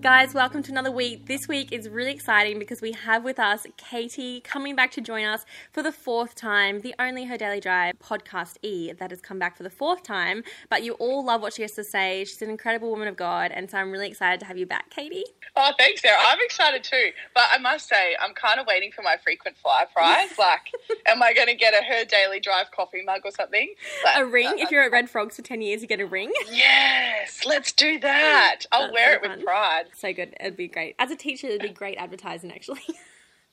Guys, welcome to another week. This week is really exciting because we have with us Katie coming back to join us for the fourth time, the only Her Daily Drive podcast E that has come back for the fourth time. But you all love what she has to say. She's an incredible woman of God, and so I'm really excited to have you back, Katie. Oh, thanks, Sarah. I'm excited too. But I must say, I'm kind of waiting for my frequent flyer prize. Like, am I going to get a Her Daily Drive coffee mug or something? Like, A ring? uh, If you're at Red Frogs for 10 years, you get a ring. Yes, let's do that. I'll That's wear so it with fun. pride. So good. It'd be great. As a teacher, it'd be great advertising, actually.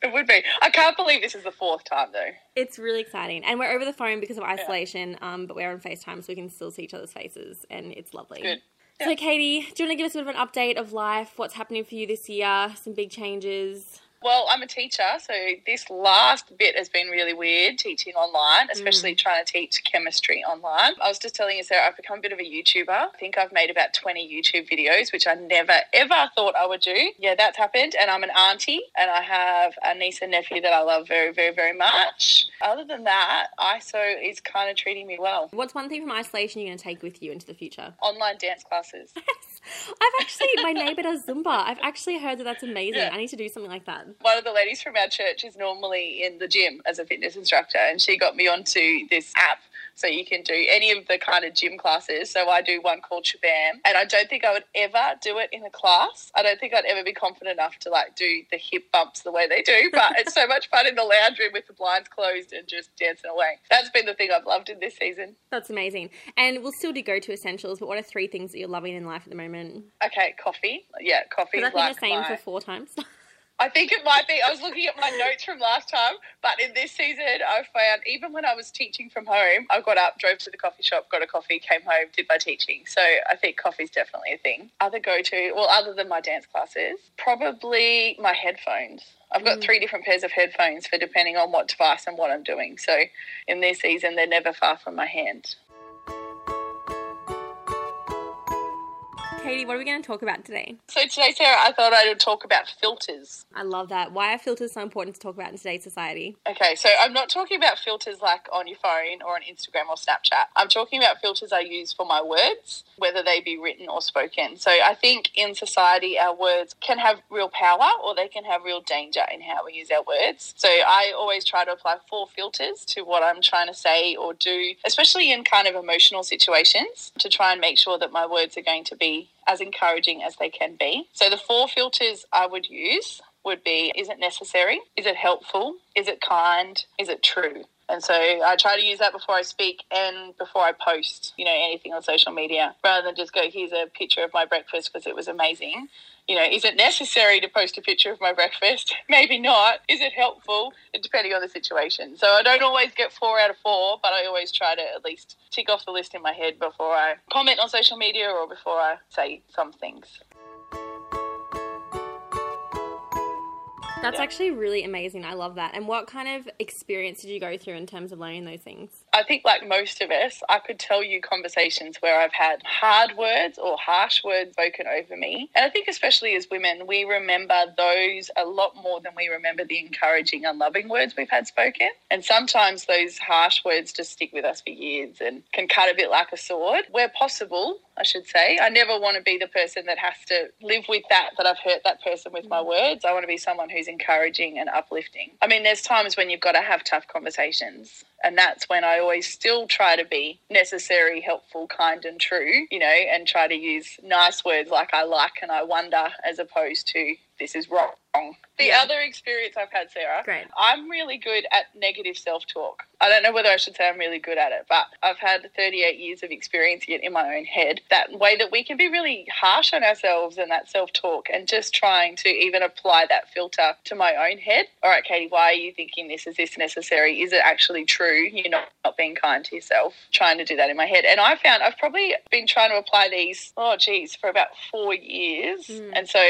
It would be. I can't believe this is the fourth time, though. It's really exciting. And we're over the phone because of isolation, um, but we're on FaceTime so we can still see each other's faces, and it's lovely. Good. So, Katie, do you want to give us a bit of an update of life? What's happening for you this year? Some big changes? Well, I'm a teacher, so this last bit has been really weird teaching online, especially mm. trying to teach chemistry online. I was just telling you, Sarah, I've become a bit of a YouTuber. I think I've made about 20 YouTube videos, which I never, ever thought I would do. Yeah, that's happened. And I'm an auntie, and I have a niece and nephew that I love very, very, very much. Other than that, ISO is kind of treating me well. What's one thing from isolation you're going to take with you into the future? Online dance classes. I've actually, my neighbour does Zumba. I've actually heard that that's amazing. Yeah. I need to do something like that. one of the ladies from our church is normally in the gym as a fitness instructor, and she got me onto this app. So you can do any of the kind of gym classes. So I do one called SH'BAM, and I don't think I would ever do it in a class. I don't think I'd ever be confident enough to like do the hip bumps the way they do. But it's so much fun in the lounge room with the blinds closed and just dancing away. That's been the thing I've loved in this season. That's amazing. And we'll still do go to essentials, but what are three things that you're loving in life at the moment? Okay, coffee. Yeah, coffee. Has is that been like the same my- for four times? I think it might be. I was looking at my notes from last time, but in this season, I found even when I was teaching from home, I got up, drove to the coffee shop, got a coffee, came home, did my teaching. So I think coffee's definitely a thing. Other go to, well, other than my dance classes, probably my headphones. I've got three different pairs of headphones for depending on what device and what I'm doing. So in this season, they're never far from my hand. Katie, what are we going to talk about today? So today, Sarah, I thought I would talk about filters. I love that. Why are filters so important to talk about in today's society? Okay, so I'm not talking about filters like on your phone or on Instagram or Snapchat. I'm talking about filters I use for my words, whether they be written or spoken. So I think in society, our words can have real power or they can have real danger in how we use our words. So I always try to apply four filters to what I'm trying to say or do, especially in kind of emotional situations, to try and make sure that my words are going to be as encouraging as they can be. So the four filters I would use would be is it necessary? Is it helpful? Is it kind? Is it true? And so I try to use that before I speak and before I post, you know, anything on social media, rather than just go, here's a picture of my breakfast because it was amazing. You know, is it necessary to post a picture of my breakfast? Maybe not. Is it helpful? Depending on the situation. So I don't always get four out of four, but I always try to at least tick off the list in my head before I comment on social media or before I say some things. That's Yeah. actually really amazing. I love that. And what kind of experience did you go through in terms of learning those things? I think, like most of us, I could tell you conversations where I've had hard words or harsh words spoken over me. And I think, especially as women, we remember those a lot more than we remember the encouraging and loving words we've had spoken. And sometimes those harsh words just stick with us for years and can cut a bit like a sword. Where possible, I should say. I never want to be the person that has to live with that, that I've hurt that person with my mm. words. I want to be someone who's encouraging and uplifting. I mean, there's times when you've got to have tough conversations. And that's when I always still try to be necessary, helpful, kind, and true, you know, and try to use nice words like I like and I wonder as opposed to this is wrong. The Yeah. other experience I've had, Sarah, Great. I'm really good at negative self talk. I don't know whether I should say I'm really good at it, but I've had 38 years of experiencing it in my own head. That way that we can be really harsh on ourselves and that self talk, and just trying to even apply that filter to my own head. All right, Katie, why are you thinking this? Is this necessary? Is it actually true? You're not, not being kind to yourself. Trying to do that in my head. And I found I've probably been trying to apply these, oh, geez, for about four years. Mm. And so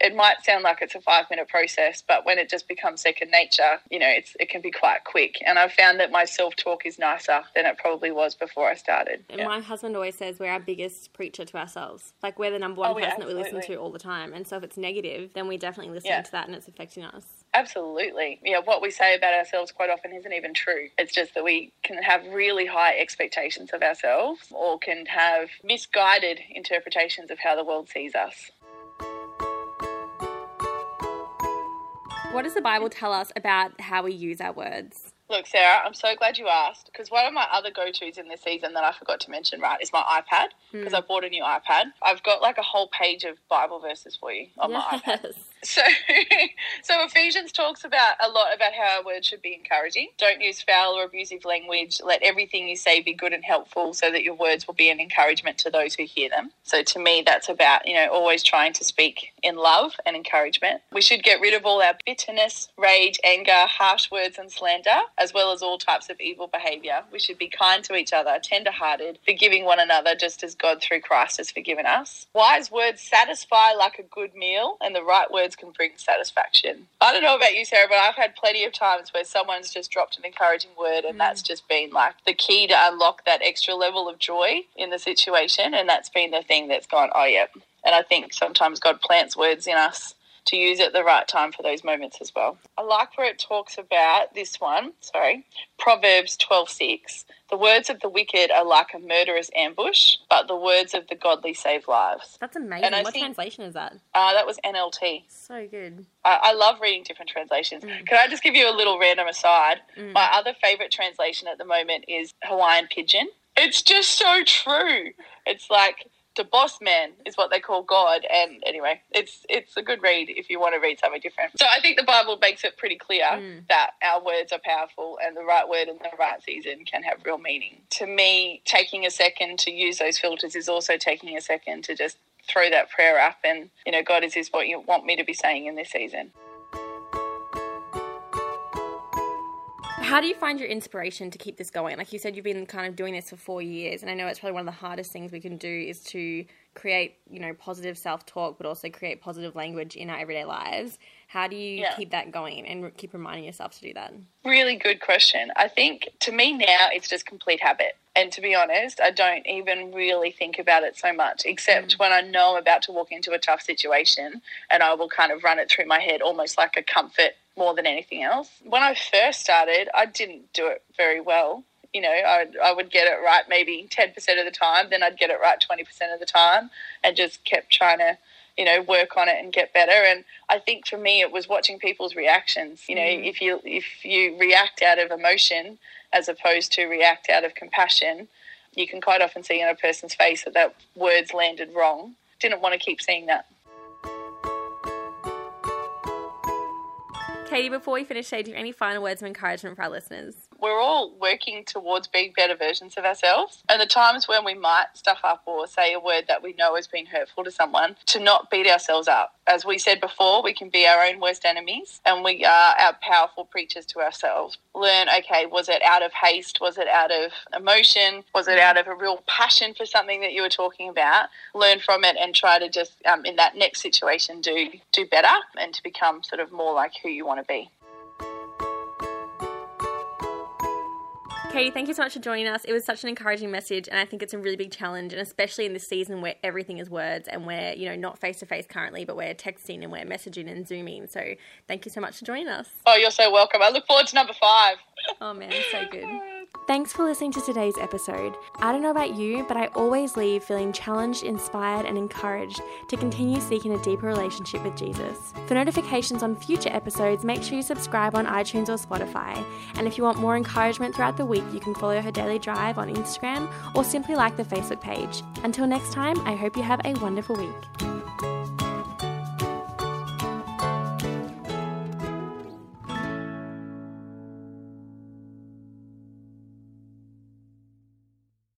it might sound like it's a five minute process, but when it just becomes second nature, you know, it's it can be quite quick. And I've found that my self talk is nicer than it probably was before I started. And yeah. my husband always says we're our biggest preacher to ourselves. Like we're the number one oh, person yeah, that we listen to all the time. And so if it's negative, then we definitely listen yeah. to that and it's affecting us. Absolutely. Yeah, what we say about ourselves quite often isn't even true. It's just that we can have really high expectations of ourselves or can have misguided interpretations of how the world sees us. What does the Bible tell us about how we use our words? Look, Sarah, I'm so glad you asked because one of my other go tos in this season that I forgot to mention, right, is my iPad because mm. I bought a new iPad. I've got like a whole page of Bible verses for you on yes. my iPad. So, so Ephesians talks about a lot about how our words should be encouraging. Don't use foul or abusive language. Let everything you say be good and helpful, so that your words will be an encouragement to those who hear them. So, to me, that's about you know always trying to speak in love and encouragement. We should get rid of all our bitterness, rage, anger, harsh words, and slander, as well as all types of evil behavior. We should be kind to each other, tender-hearted, forgiving one another, just as God through Christ has forgiven us. Wise words satisfy like a good meal, and the right words can bring satisfaction. I don't know about you, Sarah, but I've had plenty of times where someone's just dropped an encouraging word, and mm. that's just been like the key to unlock that extra level of joy in the situation. And that's been the thing that's gone, oh, yeah. And I think sometimes God plants words in us to use at the right time for those moments as well. I like where it talks about this one, sorry, Proverbs 12:6. The words of the wicked are like a murderous ambush, but the words of the godly save lives. That's amazing. what think, translation is that? Uh, that was NLT. So good. I, I love reading different translations. Mm. Can I just give you a little random aside? Mm. My other favorite translation at the moment is Hawaiian Pidgin. It's just so true. It's like to boss man is what they call God. And anyway, it's it's a good read if you want to read something different. So I think the Bible makes it pretty clear mm. that our words are powerful and the right word in the right season can have real meaning. To me, taking a second to use those filters is also taking a second to just throw that prayer up and, you know, God, is this what you want me to be saying in this season? How do you find your inspiration to keep this going? Like you said, you've been kind of doing this for four years, and I know it's probably one of the hardest things we can do is to create, you know, positive self talk, but also create positive language in our everyday lives. How do you yeah. keep that going and keep reminding yourself to do that? Really good question. I think to me now it's just complete habit. And to be honest, I don't even really think about it so much, except mm. when I know I'm about to walk into a tough situation and I will kind of run it through my head almost like a comfort more than anything else. When I first started, I didn't do it very well. You know, I, I would get it right maybe 10% of the time, then I'd get it right 20% of the time, and just kept trying to, you know, work on it and get better. And I think for me, it was watching people's reactions. You know, mm. if you if you react out of emotion as opposed to react out of compassion, you can quite often see in a person's face that that words landed wrong. Didn't want to keep seeing that. Katie, before we finish, do you have any final words of encouragement for our listeners? We're all working towards being better versions of ourselves. And the times when we might stuff up or say a word that we know has been hurtful to someone, to not beat ourselves up. As we said before, we can be our own worst enemies and we are our powerful preachers to ourselves. Learn, okay, was it out of haste? Was it out of emotion? Was it out of a real passion for something that you were talking about? Learn from it and try to just, um, in that next situation, do, do better and to become sort of more like who you want to be. Katie, thank you so much for joining us. It was such an encouraging message, and I think it's a really big challenge, and especially in this season where everything is words and we're, you know, not face to face currently, but we're texting and we're messaging and zooming. So thank you so much for joining us. Oh, you're so welcome. I look forward to number five. Oh, man, so good. Thanks for listening to today's episode. I don't know about you, but I always leave feeling challenged, inspired, and encouraged to continue seeking a deeper relationship with Jesus. For notifications on future episodes, make sure you subscribe on iTunes or Spotify. And if you want more encouragement throughout the week, you can follow Her Daily Drive on Instagram or simply like the Facebook page. Until next time, I hope you have a wonderful week.